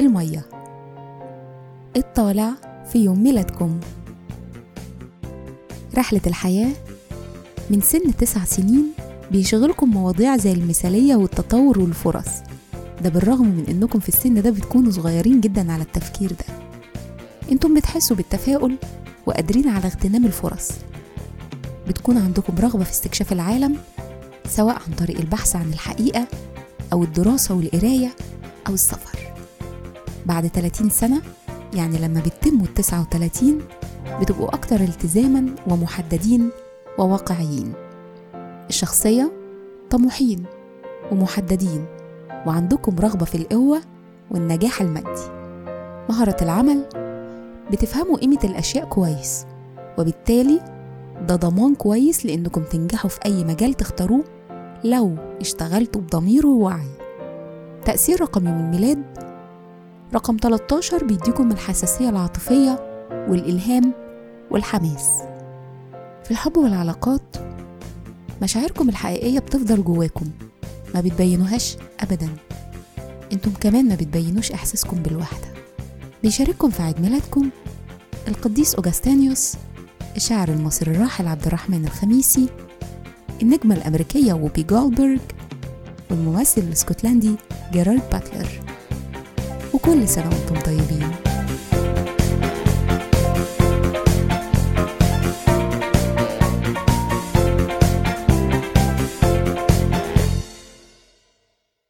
المية. الطالع في يوم ميلادكم. رحلة الحياة من سن تسع سنين بيشغلكم مواضيع زي المثالية والتطور والفرص. ده بالرغم من إنكم في السن ده بتكونوا صغيرين جدا على التفكير ده. إنتم بتحسوا بالتفاؤل وقادرين على اغتنام الفرص. بتكون عندكم رغبة في استكشاف العالم سواء عن طريق البحث عن الحقيقة أو الدراسة والقراية أو السفر. بعد 30 سنة يعني لما بتتموا التسعة وتلاتين بتبقوا أكتر التزاما ومحددين وواقعيين. الشخصية طموحين ومحددين وعندكم رغبة في القوة والنجاح المادي. مهارة العمل بتفهموا قيمة الأشياء كويس وبالتالي ده ضمان كويس لأنكم تنجحوا في أي مجال تختاروه لو اشتغلتوا بضمير ووعي. تأثير رقم يوم الميلاد رقم 13 بيديكم الحساسية العاطفية والإلهام والحماس. في الحب والعلاقات مشاعركم الحقيقية بتفضل جواكم ما بتبينوهاش أبدا. أنتم كمان ما بتبينوش إحساسكم بالوحدة. بيشارككم في عيد ميلادكم القديس أوجستانيوس الشاعر المصري الراحل عبد الرحمن الخميسي النجمة الأمريكية ووبي جولبرج والممثل الإسكتلندي جيرارد باتلر. وكل سنة وأنتم طيبين.